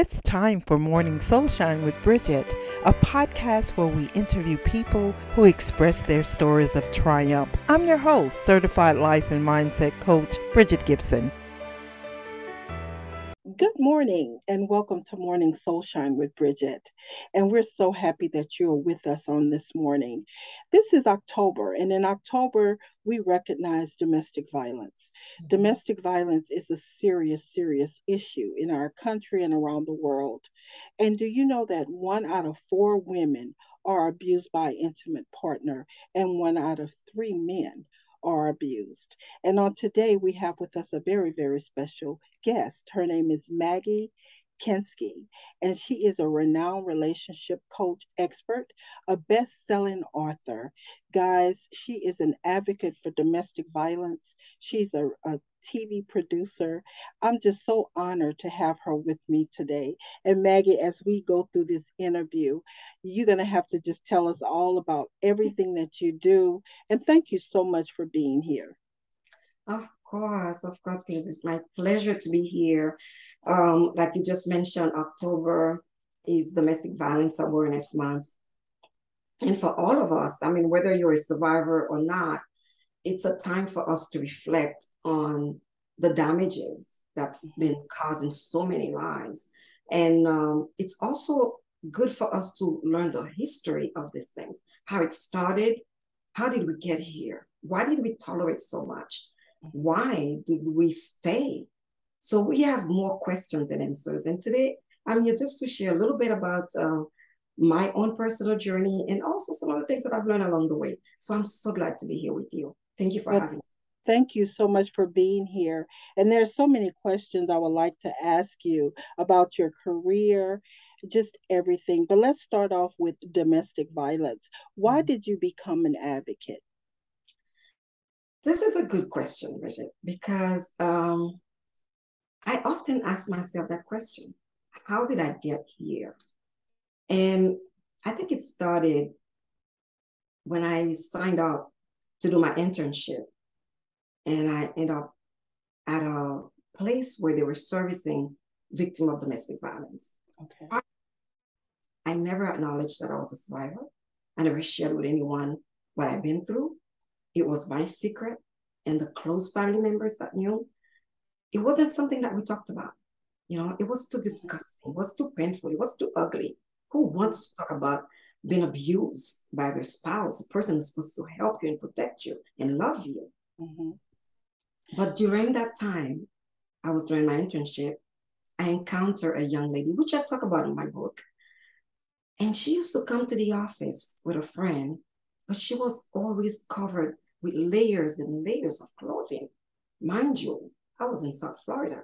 It's time for Morning Soulshine with Bridget, a podcast where we interview people who express their stories of triumph. I'm your host, certified life and mindset coach, Bridget Gibson. Good morning and welcome to Morning Soulshine with Bridget. And we're so happy that you're with us on this morning. This is October, and in October, we recognize domestic violence. Mm-hmm. Domestic violence is a serious, serious issue in our country and around the world. And do you know that one out of four women are abused by intimate partner, and one out of three men are abused. And on today, we have with us a very, very special guest. Her name is Maggie Kensky, and she is a renowned relationship coach expert, a best selling author. Guys, she is an advocate for domestic violence. She's a, a TV producer. I'm just so honored to have her with me today. And Maggie, as we go through this interview, you're going to have to just tell us all about everything that you do. And thank you so much for being here. Of course, of course, it's my pleasure to be here. Um, like you just mentioned, October is Domestic Violence Awareness Month. And for all of us, I mean, whether you're a survivor or not, it's a time for us to reflect on the damages that's mm-hmm. been causing so many lives. And um, it's also good for us to learn the history of these things, how it started, how did we get here? Why did we tolerate so much? Mm-hmm. Why did we stay? So we have more questions than answers. And today I'm here just to share a little bit about uh, my own personal journey and also some of the things that I've learned along the way. So I'm so glad to be here with you. Thank you for well, having me. Thank you so much for being here. And there are so many questions I would like to ask you about your career, just everything. But let's start off with domestic violence. Why mm-hmm. did you become an advocate? This is a good question, Bridget, because um, I often ask myself that question How did I get here? And I think it started when I signed up to do my internship. And I end up at a place where they were servicing victim of domestic violence. Okay. I never acknowledged that I was a survivor. I never shared with anyone what I've been through. It was my secret and the close family members that knew. It wasn't something that we talked about. You know, it was too disgusting, it was too painful, it was too ugly. Who wants to talk about been abused by their spouse, a person who's supposed to help you and protect you and love you. Mm-hmm. But during that time, I was doing my internship, I encountered a young lady, which I talk about in my book. And she used to come to the office with a friend, but she was always covered with layers and layers of clothing. Mind you, I was in South Florida.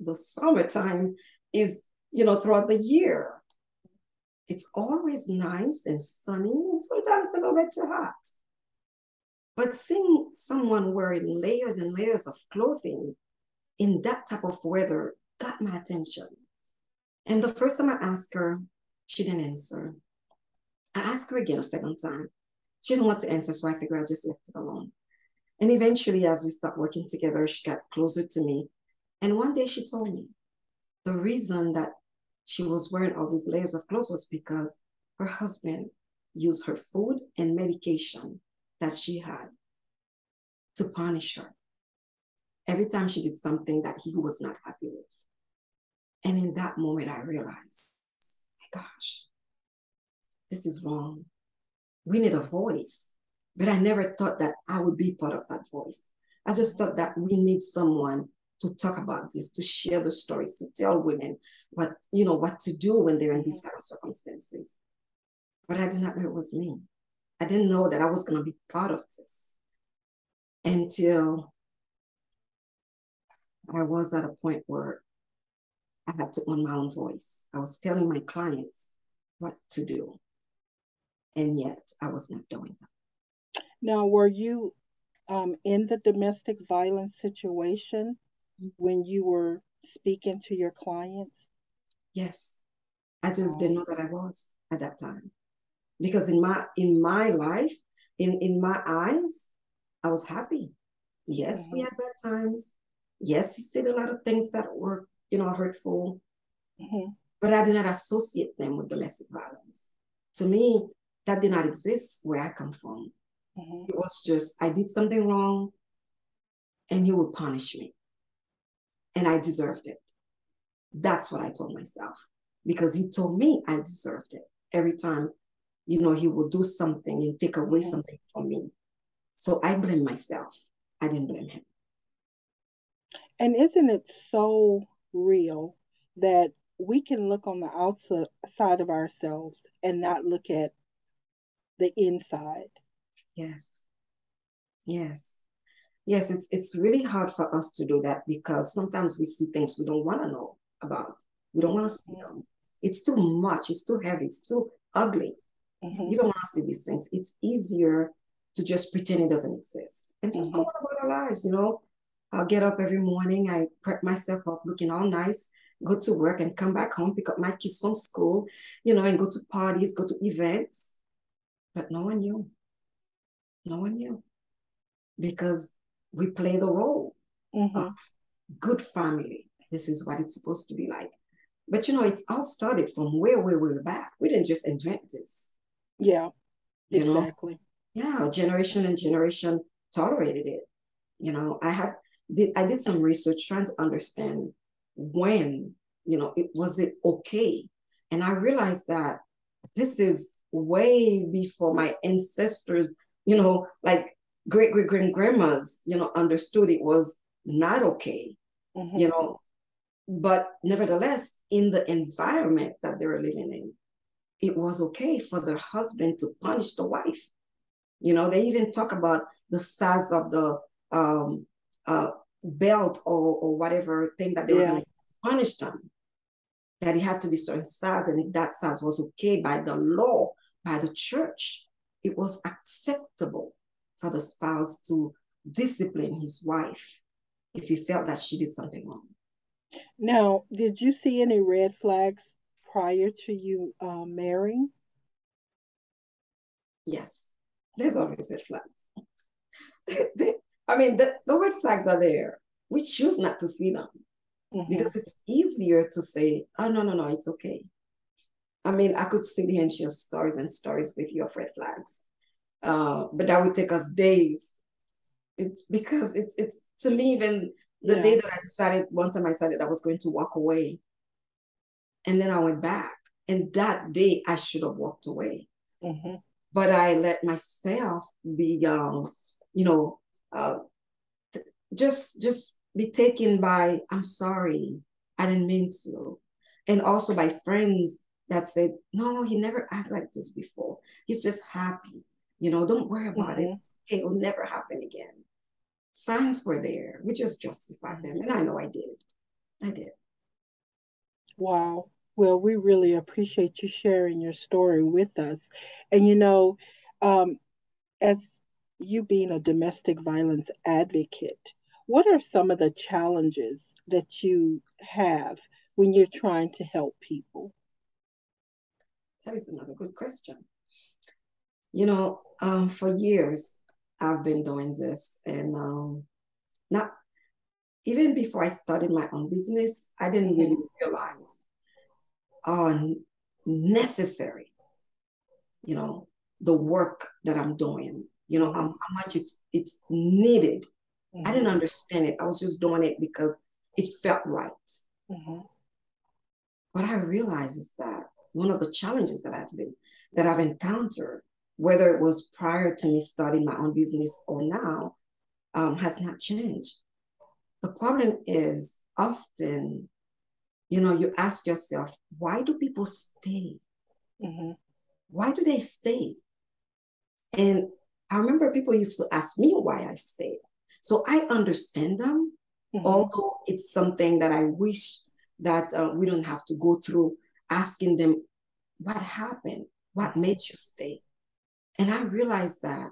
The summertime is, you know, throughout the year it's always nice and sunny and sometimes a little bit too hot. But seeing someone wearing layers and layers of clothing in that type of weather got my attention. And the first time I asked her, she didn't answer. I asked her again a second time. She didn't want to answer, so I figured I just left it alone. And eventually, as we started working together, she got closer to me. And one day she told me the reason that she was wearing all these layers of clothes was because her husband used her food and medication that she had to punish her every time she did something that he was not happy with. And in that moment, I realized, my gosh, this is wrong. We need a voice. But I never thought that I would be part of that voice. I just thought that we need someone to talk about this, to share the stories, to tell women what, you know, what to do when they're in these kind of circumstances. But I did not know it was me. I didn't know that I was going to be part of this until I was at a point where I had to own my own voice. I was telling my clients what to do. And yet I was not doing that. Now, were you um, in the domestic violence situation when you were speaking to your clients? Yes. I just didn't know that I was at that time. Because in my in my life, in, in my eyes, I was happy. Yes, mm-hmm. we had bad times. Yes, he said a lot of things that were you know, hurtful. Mm-hmm. But I did not associate them with domestic violence. To me, that did not exist where I come from. Mm-hmm. It was just I did something wrong and he would punish me. And I deserved it. That's what I told myself because he told me I deserved it every time, you know, he will do something and take away mm-hmm. something from me. So I blame myself. I didn't blame him. And isn't it so real that we can look on the outside of ourselves and not look at the inside? Yes. Yes. Yes, it's it's really hard for us to do that because sometimes we see things we don't want to know about. We don't want to see them. It's too much, it's too heavy, it's too ugly. Mm-hmm. You don't want to see these things. It's easier to just pretend it doesn't exist and just mm-hmm. go on about our lives, you know. I'll get up every morning, I prep myself up looking all nice, go to work and come back home, pick up my kids from school, you know, and go to parties, go to events. But no one knew. No one knew. Because we play the role mm-hmm. of good family. This is what it's supposed to be like. But you know, it's all started from where we were back. We didn't just invent this. Yeah, you exactly. Know? Yeah, generation and generation tolerated it. You know, I had I did some research trying to understand when, you know, it was it okay. And I realized that this is way before my ancestors, you know, like great great great grandmas, you know, understood it was not okay, mm-hmm. you know. But nevertheless, in the environment that they were living in, it was okay for the husband to punish the wife. You know, they even talk about the size of the um, uh, belt or, or whatever thing that they yeah. were going to punish them. That it had to be certain size, and if that size was okay by the law, by the church. It was acceptable for the spouse to discipline his wife if he felt that she did something wrong. Now, did you see any red flags prior to you uh, marrying? Yes, there's always red flags. I mean, the, the red flags are there. We choose not to see them mm-hmm. because it's easier to say, oh, no, no, no, it's okay. I mean, I could sit here and share stories and stories with you of red flags, uh, but that would take us days. It's because it's it's to me even the yeah. day that I decided one time I decided I was going to walk away, and then I went back, and that day I should have walked away, mm-hmm. but I let myself be, um, you know, uh, just just be taken by i'm sorry. I didn't mean to. And also by friends that said no he never acted like this before. He's just happy you know don't worry about mm-hmm. it it will never happen again signs were there we just justified them and i know i did i did wow well we really appreciate you sharing your story with us and you know um, as you being a domestic violence advocate, what are some of the challenges that you have when you're trying to help people? That is another good question. You know, um, for years I've been doing this, and um, not even before I started my own business, I didn't really realize how necessary, you know, the work that I'm doing you know, how, how much it's it's needed. Mm-hmm. I didn't understand it. I was just doing it because it felt right. Mm-hmm. What I realized is that one of the challenges that I've been that I've encountered, whether it was prior to me starting my own business or now, um, has not changed. The problem is often, you know, you ask yourself, why do people stay? Mm-hmm. Why do they stay? And I remember people used to ask me why I stayed. So I understand them, mm-hmm. although it's something that I wish that uh, we don't have to go through asking them what happened, what made you stay. And I realized that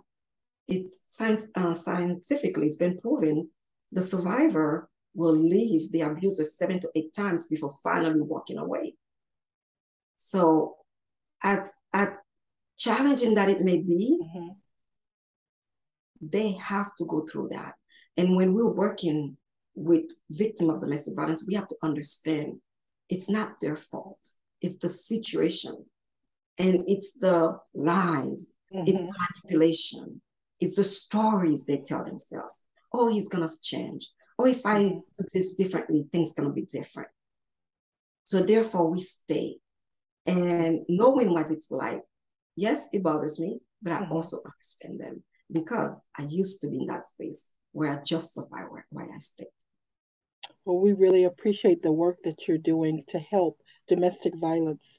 it's science, uh, scientifically, it's been proven the survivor will leave the abuser seven to eight times before finally walking away. So, at, at challenging that it may be, mm-hmm they have to go through that. And when we're working with victim of domestic violence, we have to understand it's not their fault. It's the situation. And it's the lies. Mm-hmm. It's manipulation. It's the stories they tell themselves. Oh, he's gonna change. Oh, if I mm-hmm. do this differently, things gonna be different. So therefore we stay. And knowing what it's like, yes, it bothers me, but I mm-hmm. also understand them because I used to be in that space where I justify why I stayed. Well, we really appreciate the work that you're doing to help domestic violence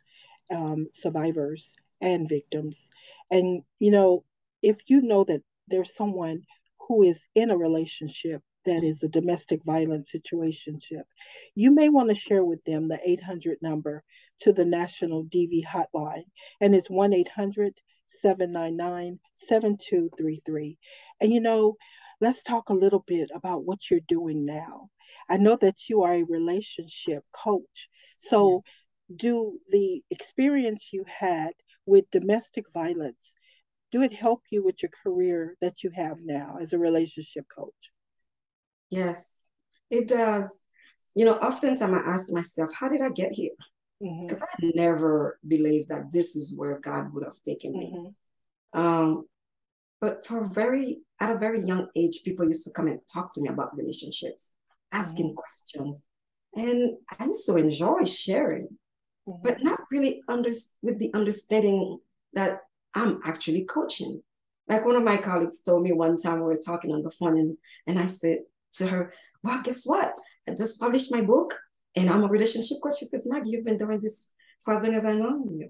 um, survivors and victims. And, you know, if you know that there's someone who is in a relationship that is a domestic violence situation, you may want to share with them the 800 number to the National DV Hotline, and it's 1 800 799 7233. And you know, let's talk a little bit about what you're doing now. I know that you are a relationship coach. So, yeah. do the experience you had with domestic violence do it help you with your career that you have now as a relationship coach? Yes, it does. You know, oftentimes I ask myself, how did I get here? Because mm-hmm. I never believed that this is where God would have taken me. Mm-hmm. Um, but for a very at a very young age, people used to come and talk to me about relationships, asking mm-hmm. questions, and I used to enjoy sharing, mm-hmm. but not really under with the understanding that I'm actually coaching. Like one of my colleagues told me one time we were talking on the phone, and, and I said to her, Well, guess what? I just published my book and I'm a relationship coach. She says, Maggie, you've been doing this for as long as I know you.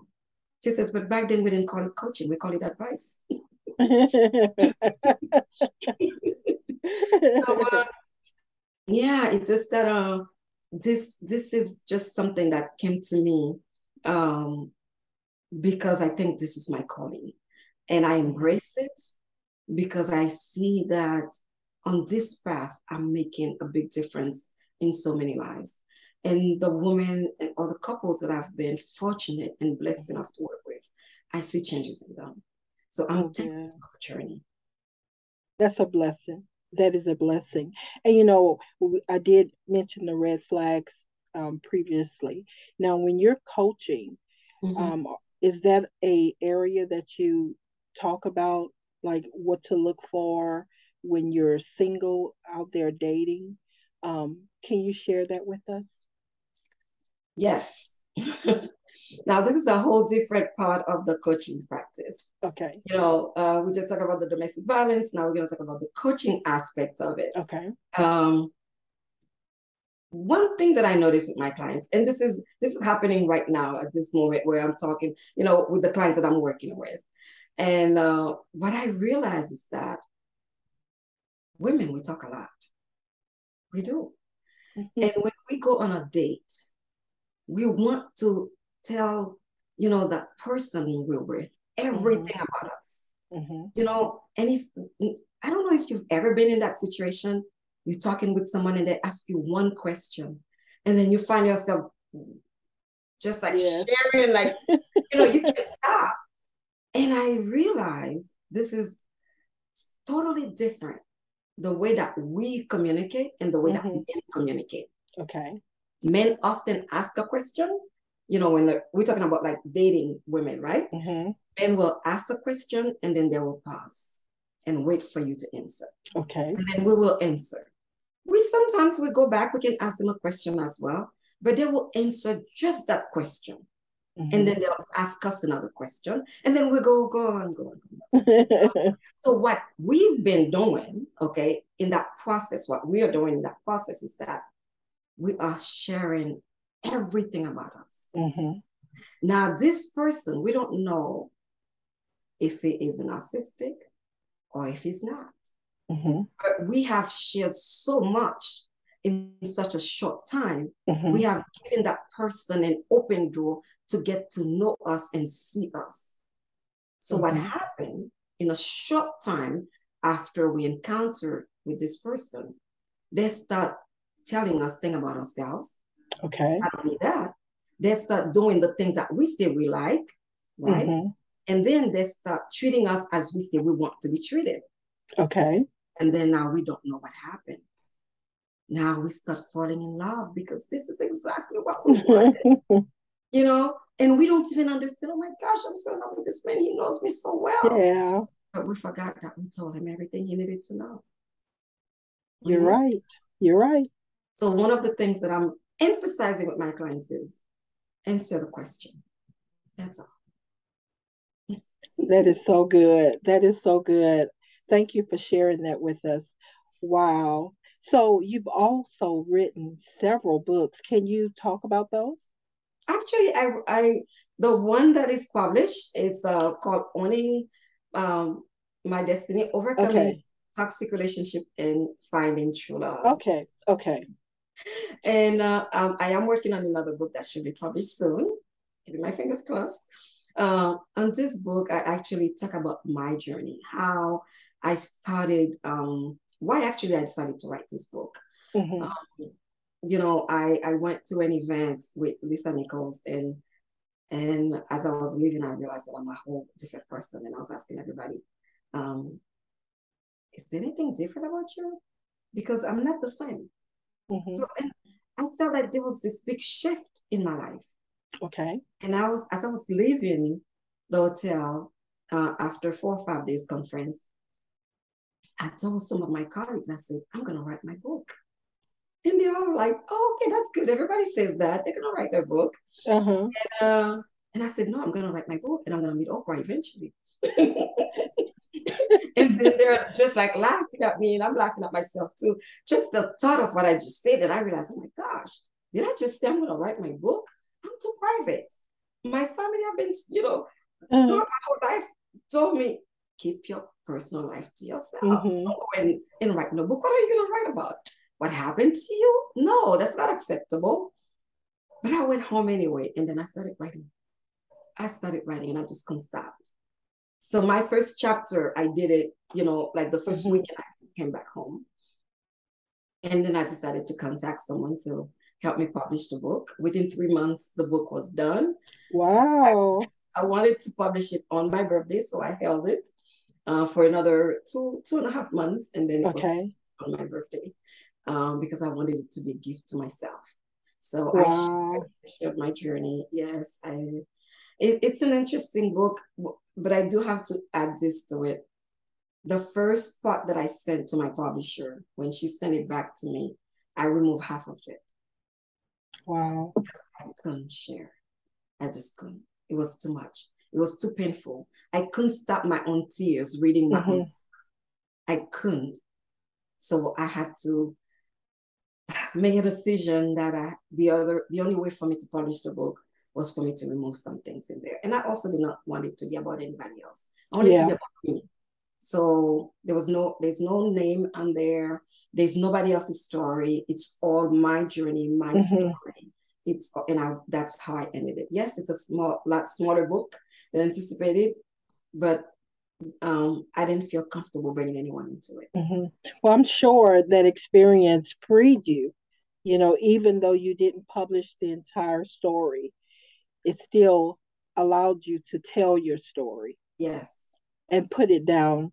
She says, but back then we didn't call it coaching, we call it advice. so, uh, yeah, it's just that uh, this this is just something that came to me um, because I think this is my calling, and I embrace it because I see that on this path I'm making a big difference in so many lives. And the women and all the couples that I've been fortunate and blessed enough to work with, I see changes in them. So I'm taking a journey. That's a blessing. That is a blessing. And you know, I did mention the red flags um, previously. Now, when you're coaching, mm-hmm. um, is that a area that you talk about, like what to look for when you're single out there dating? Um, can you share that with us? Yes. now, this is a whole different part of the coaching practice. Okay. You know, uh, we just talked about the domestic violence. Now we're going to talk about the coaching aspect of it. Okay. Um, one thing that I notice with my clients, and this is this is happening right now at this moment where I'm talking, you know, with the clients that I'm working with, and uh, what I realize is that women we talk a lot. We do, mm-hmm. and when we go on a date, we want to tell, you know, that person we're with everything mm-hmm. about us. Mm-hmm. You know, and if I don't know if you've ever been in that situation, you're talking with someone and they ask you one question, and then you find yourself just like yes. sharing, like, you know, you can't stop. And I realize this is totally different the way that we communicate and the way mm-hmm. that men communicate. Okay men often ask a question you know when we're talking about like dating women right? Mm-hmm. men will ask a question and then they will pause and wait for you to answer. Okay. And then we will answer. We sometimes we go back we can ask them a question as well but they will answer just that question. Mm-hmm. and then they'll ask us another question and then we go go on go on. So what we've been doing okay in that process what we are doing in that process is that we are sharing everything about us. Mm-hmm. Now, this person, we don't know if he is narcissistic or if he's not. Mm-hmm. But we have shared so much in such a short time. Mm-hmm. We have given that person an open door to get to know us and see us. So, what mm-hmm. happened in a short time after we encounter with this person, they start telling us things about ourselves. Okay. Not only that, they start doing the things that we say we like, right? Mm-hmm. And then they start treating us as we say we want to be treated. Okay. And then now we don't know what happened. now we start falling in love because this is exactly what we wanted. you know, and we don't even understand. Oh my gosh, I'm so in love with this man. He knows me so well. Yeah. But we forgot that we told him everything he needed to know. You're right. You're right. So one of the things that I'm emphasizing with my clients is answer the question. That's all. that is so good. That is so good. Thank you for sharing that with us. Wow. So you've also written several books. Can you talk about those? Actually, I, I the one that is published it's uh, called Owning um, My Destiny, Overcoming okay. Toxic Relationship and Finding True Love. Okay. Okay. And uh, um, I am working on another book that should be published soon. Keeping my fingers crossed. Uh, on this book, I actually talk about my journey, how I started, um, why actually I decided to write this book. Mm-hmm. Um, you know, I, I went to an event with Lisa Nichols and and as I was leaving, I realized that I'm a whole different person. And I was asking everybody, um, is there anything different about you? Because I'm not the same. Mm-hmm. So and I felt like there was this big shift in my life. Okay. And I was as I was leaving the hotel uh, after four or five days conference, I told some of my colleagues, I said, I'm gonna write my book. And they all like, oh, okay, that's good. Everybody says that. They're gonna write their book. Uh-huh. And, uh, and I said, no, I'm gonna write my book and I'm gonna meet Oprah eventually. And then they're just like laughing at me, and I'm laughing at myself too. Just the thought of what I just said, and I realized, oh my gosh, did I just say I'm gonna write my book? I'm too private. My family have been, you know, mm-hmm. my whole life told me, keep your personal life to yourself. Mm-hmm. Go and, and write no book. What are you gonna write about? What happened to you? No, that's not acceptable. But I went home anyway, and then I started writing. I started writing, and I just couldn't stop. So my first chapter, I did it, you know, like the 1st mm-hmm. weekend I came back home. And then I decided to contact someone to help me publish the book. Within three months, the book was done. Wow. I, I wanted to publish it on my birthday, so I held it uh, for another two two and a half months, and then it okay. was on my birthday um, because I wanted it to be a gift to myself. So wow. I shared my journey. Yes, I. It, it's an interesting book but I do have to add this to it. The first part that I sent to my publisher, when she sent it back to me, I removed half of it. Wow. I couldn't share. I just couldn't. It was too much. It was too painful. I couldn't stop my own tears reading my mm-hmm. own. I couldn't. So I had to make a decision that I the other the only way for me to publish the book was for me to remove some things in there. And I also did not want it to be about anybody else. I wanted yeah. to be about me. So there was no, there's no name on there. There's nobody else's story. It's all my journey, my mm-hmm. story. It's and I that's how I ended it. Yes, it's a small, lot smaller book than anticipated, but um, I didn't feel comfortable bringing anyone into it. Mm-hmm. Well, I'm sure that experience freed you. You know, even though you didn't publish the entire story, it still allowed you to tell your story. Yes. And put it down.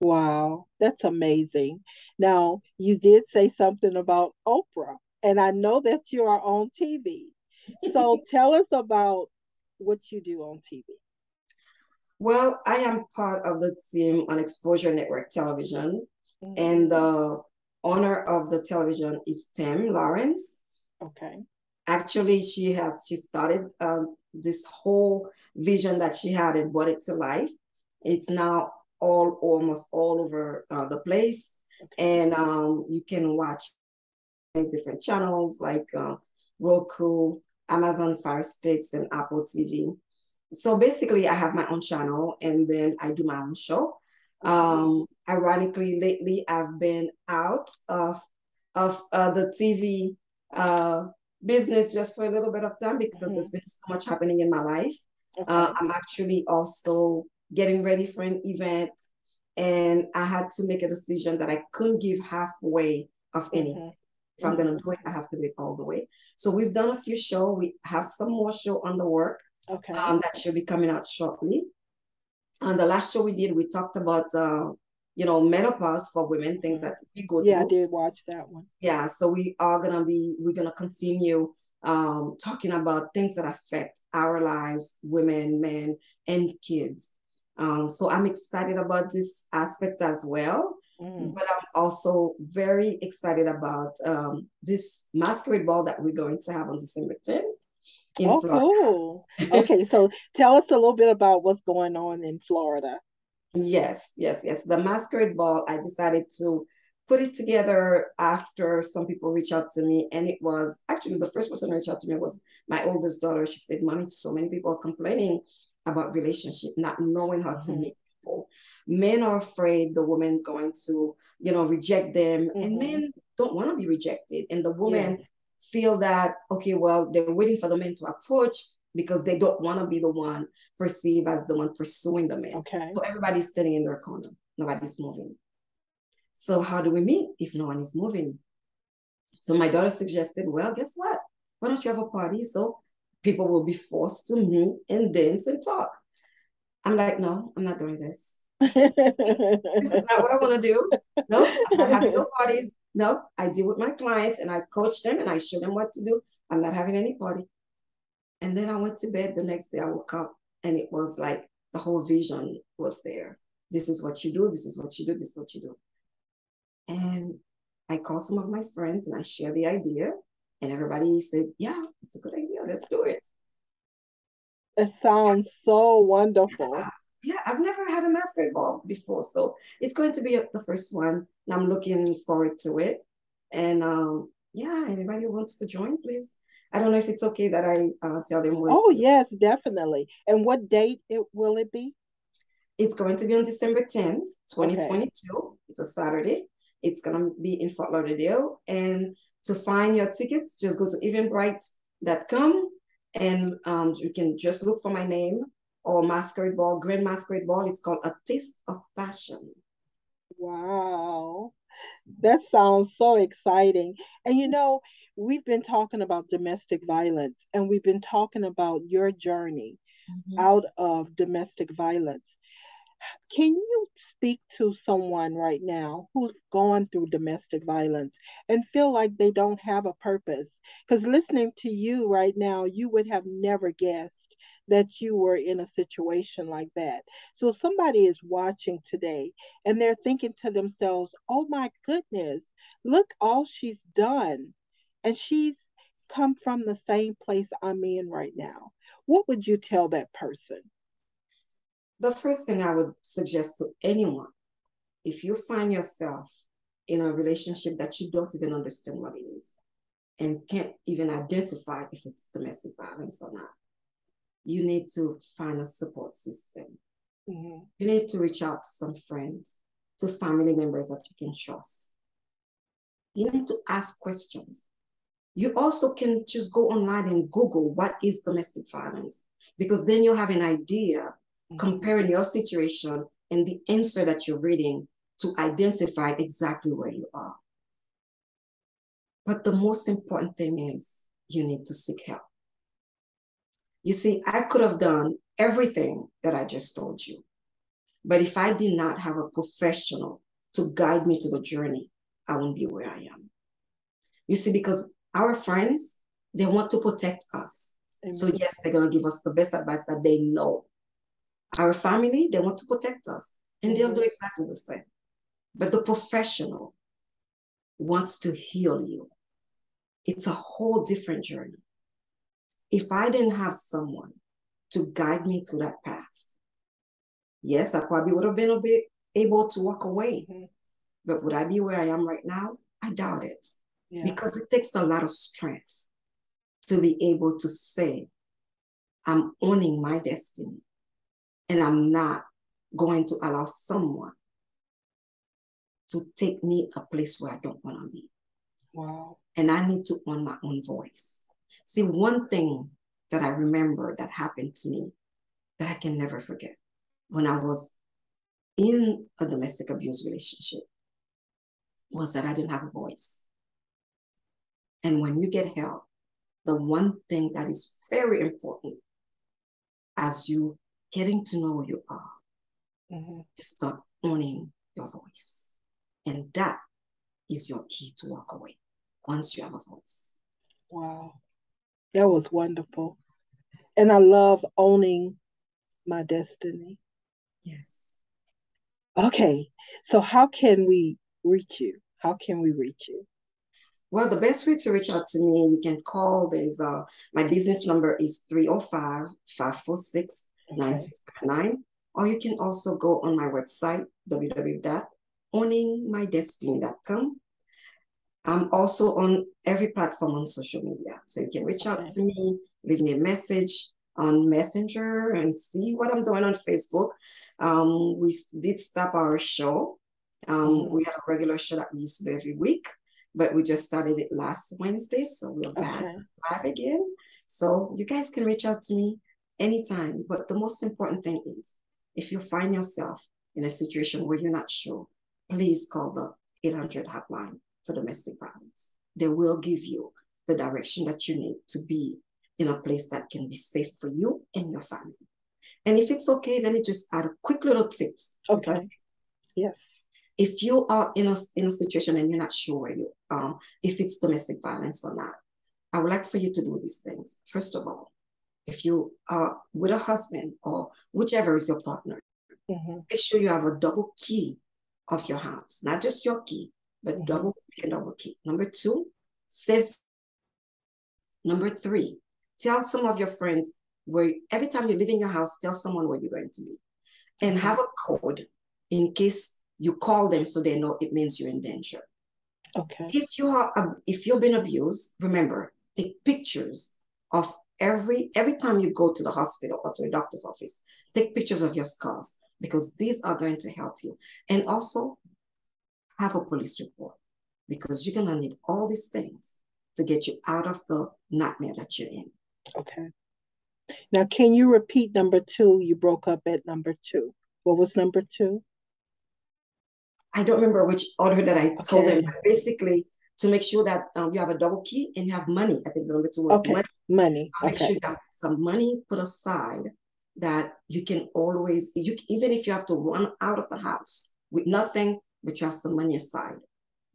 Wow, that's amazing. Now, you did say something about Oprah, and I know that you are on TV. So tell us about what you do on TV. Well, I am part of the team on Exposure Network Television, mm-hmm. and the owner of the television is Tim Lawrence. Okay actually she has she started um, this whole vision that she had and brought it to life. It's now all almost all over uh, the place. And um, you can watch different channels like uh, roku amazon fire sticks and apple tv so basically i have my own channel and then i do my own show. Um, ironically lately i've been out of of uh, the tv uh, business just for a little bit of time because mm-hmm. there's been so much happening in my life. Okay. Uh, I'm actually also getting ready for an event, and I had to make a decision that I couldn't give halfway of anything. Mm-hmm. If I'm gonna do it, I have to do it all the way. So we've done a few show. We have some more show on the work. Okay. Um, that should be coming out shortly. And the last show we did, we talked about uh, you know, menopause for women, things that we go yeah, through. I did watch that one. Yeah, so we are gonna be we're gonna continue um, talking about things that affect our lives, women, men, and kids. Um, so I'm excited about this aspect as well. Mm. But I'm also very excited about um, this masquerade ball that we're going to have on December 10th. oh, Florida. cool. okay, so tell us a little bit about what's going on in Florida. Yes, yes, yes. The masquerade ball, I decided to put it together after some people reached out to me. And it was actually the first person to reach out to me was my oldest daughter. She said, Mommy, so many people are complaining about relationship, not knowing how mm-hmm. to meet people. Men are afraid the woman's going to, you know, reject them. Mm-hmm. And men don't want to be rejected. And the woman yeah. feel that, okay, well, they're waiting for the men to approach because they don't want to be the one perceived as the one pursuing the man. Okay. So everybody's standing in their corner. Nobody's moving. So how do we meet if no one is moving? So my daughter suggested, well, guess what? Why don't you have a party so people will be forced to meet and dance and talk? I'm like, no, I'm not doing this. this is not what I want to do. No, I'm not having no parties. No, I deal with my clients and I coach them and I show them what to do. I'm not having any party. And then I went to bed the next day. I woke up and it was like the whole vision was there. This is what you do. This is what you do. This is what you do. And I called some of my friends and I shared the idea. And everybody said, Yeah, it's a good idea. Let's do it. It sounds so wonderful. Yeah, yeah I've never had a masquerade ball before. So it's going to be the first one. And I'm looking forward to it. And um, yeah, anybody who wants to join, please. I don't know if it's okay that I uh, tell them what. Oh, yes, definitely. And what date it will it be? It's going to be on December 10th, 2022. Okay. It's a Saturday. It's going to be in Fort Lauderdale. And to find your tickets, just go to eventbrite.com and um, you can just look for my name or Masquerade Ball, Grand Masquerade Ball. It's called A Taste of Passion. Wow. That sounds so exciting. And you know, we've been talking about domestic violence and we've been talking about your journey mm-hmm. out of domestic violence. Can you speak to someone right now who's gone through domestic violence and feel like they don't have a purpose? Because listening to you right now, you would have never guessed that you were in a situation like that. So somebody is watching today and they're thinking to themselves, oh my goodness, look all she's done. And she's come from the same place I'm in right now. What would you tell that person? the first thing I would suggest to anyone, if you find yourself in a relationship that you don't even understand what it is and can't even identify if it's domestic violence or not, you need to find a support system. Mm-hmm. You need to reach out to some friends, to family members that you can trust. You need to ask questions. You also can just go online and Google what is domestic violence, because then you'll have an idea mm-hmm. comparing your situation and the answer that you're reading to identify exactly where you are. But the most important thing is you need to seek help. You see, I could have done everything that I just told you. But if I did not have a professional to guide me to the journey, I wouldn't be where I am. You see, because our friends, they want to protect us. Amen. So, yes, they're going to give us the best advice that they know our family, they want to protect us, and they'll do exactly the same. But the professional wants to heal you. It's a whole different journey. If I didn't have someone to guide me through that path, yes, I probably would have been a bit able to walk away. Mm-hmm. But would I be where I am right now? I doubt it. Yeah. Because it takes a lot of strength to be able to say, I'm owning my destiny and I'm not going to allow someone to take me a place where I don't want to be. Wow. And I need to own my own voice. See, one thing that I remember that happened to me that I can never forget when I was in a domestic abuse relationship was that I didn't have a voice. And when you get help, the one thing that is very important as you getting to know who you are. Mm-hmm. You start owning your voice. And that is your key to walk away once you have a voice. Wow. That was wonderful. And I love owning my destiny. Yes. Okay. So, how can we reach you? How can we reach you? Well, the best way to reach out to me, you can call. There's uh, my business number is 305 546 9659. Or you can also go on my website, www.owningmydestiny.com. I'm also on every platform on social media. So you can reach out to me, leave me a message on Messenger and see what I'm doing on Facebook. Um, we did stop our show. Um, mm-hmm. We had a regular show that we used to do every week, but we just started it last Wednesday. So we're back okay. live again. So you guys can reach out to me anytime. But the most important thing is if you find yourself in a situation where you're not sure, please call the 800 hotline for domestic violence. They will give you the direction that you need to be in a place that can be safe for you and your family. And if it's okay, let me just add a quick little tips. Okay. Yes. If you are in a in a situation and you're not sure you um if it's domestic violence or not, I would like for you to do these things. First of all, if you are with a husband or whichever is your partner, mm-hmm. make sure you have a double key of your house, not just your key, but mm-hmm. double and double key. Number two, save. Number three, tell some of your friends where every time you leave in your house, tell someone where you're going to be, and mm-hmm. have a code in case you call them so they know it means you're in danger. Okay. If you are um, if you've been abused, remember take pictures of every every time you go to the hospital or to a doctor's office, take pictures of your scars because these are going to help you. And also have a police report because you're gonna need all these things to get you out of the nightmare that you're in. Okay. Now, can you repeat number two? You broke up at number two. What was number two? I don't remember which order that I told them, but basically to make sure that um, you have a double key and you have money. I think the number two was okay. money. Money. Make okay. sure you have some money put aside that you can always, you even if you have to run out of the house with nothing, but you have some money aside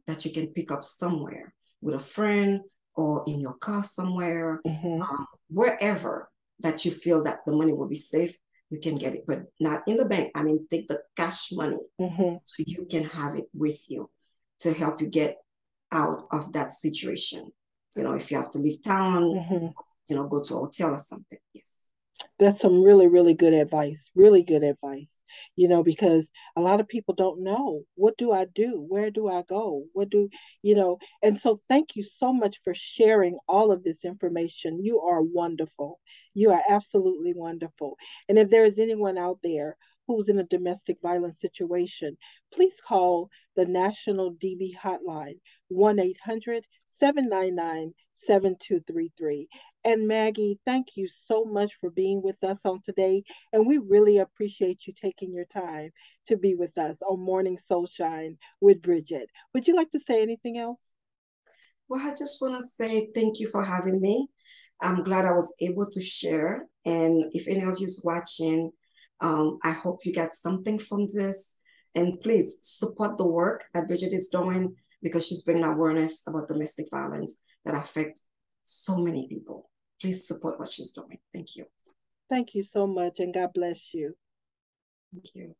that you can pick up somewhere with a friend or in your car somewhere, mm-hmm. um, wherever that you feel that the money will be safe, you can get it, but not in the bank. I mean, take the cash money mm-hmm. so you can have it with you to help you get out of that situation. You know, if you have to leave town, mm-hmm. you know, go to a hotel or something. Yes. That's some really, really good advice. Really good advice. You know, because a lot of people don't know what do I do? Where do I go? What do, you know, and so thank you so much for sharing all of this information. You are wonderful. You are absolutely wonderful. And if there is anyone out there who's in a domestic violence situation, please call the National DV Hotline 1 800 799 7233. And Maggie, thank you so much for being with us on today. And we really appreciate you taking your time to be with us on Morning Soulshine with Bridget. Would you like to say anything else? Well, I just want to say thank you for having me. I'm glad I was able to share. And if any of you is watching, um, I hope you got something from this. And please support the work that Bridget is doing because she's bringing awareness about domestic violence that affect so many people. Please support what she's doing. Thank you. Thank you so much, and God bless you. Thank you.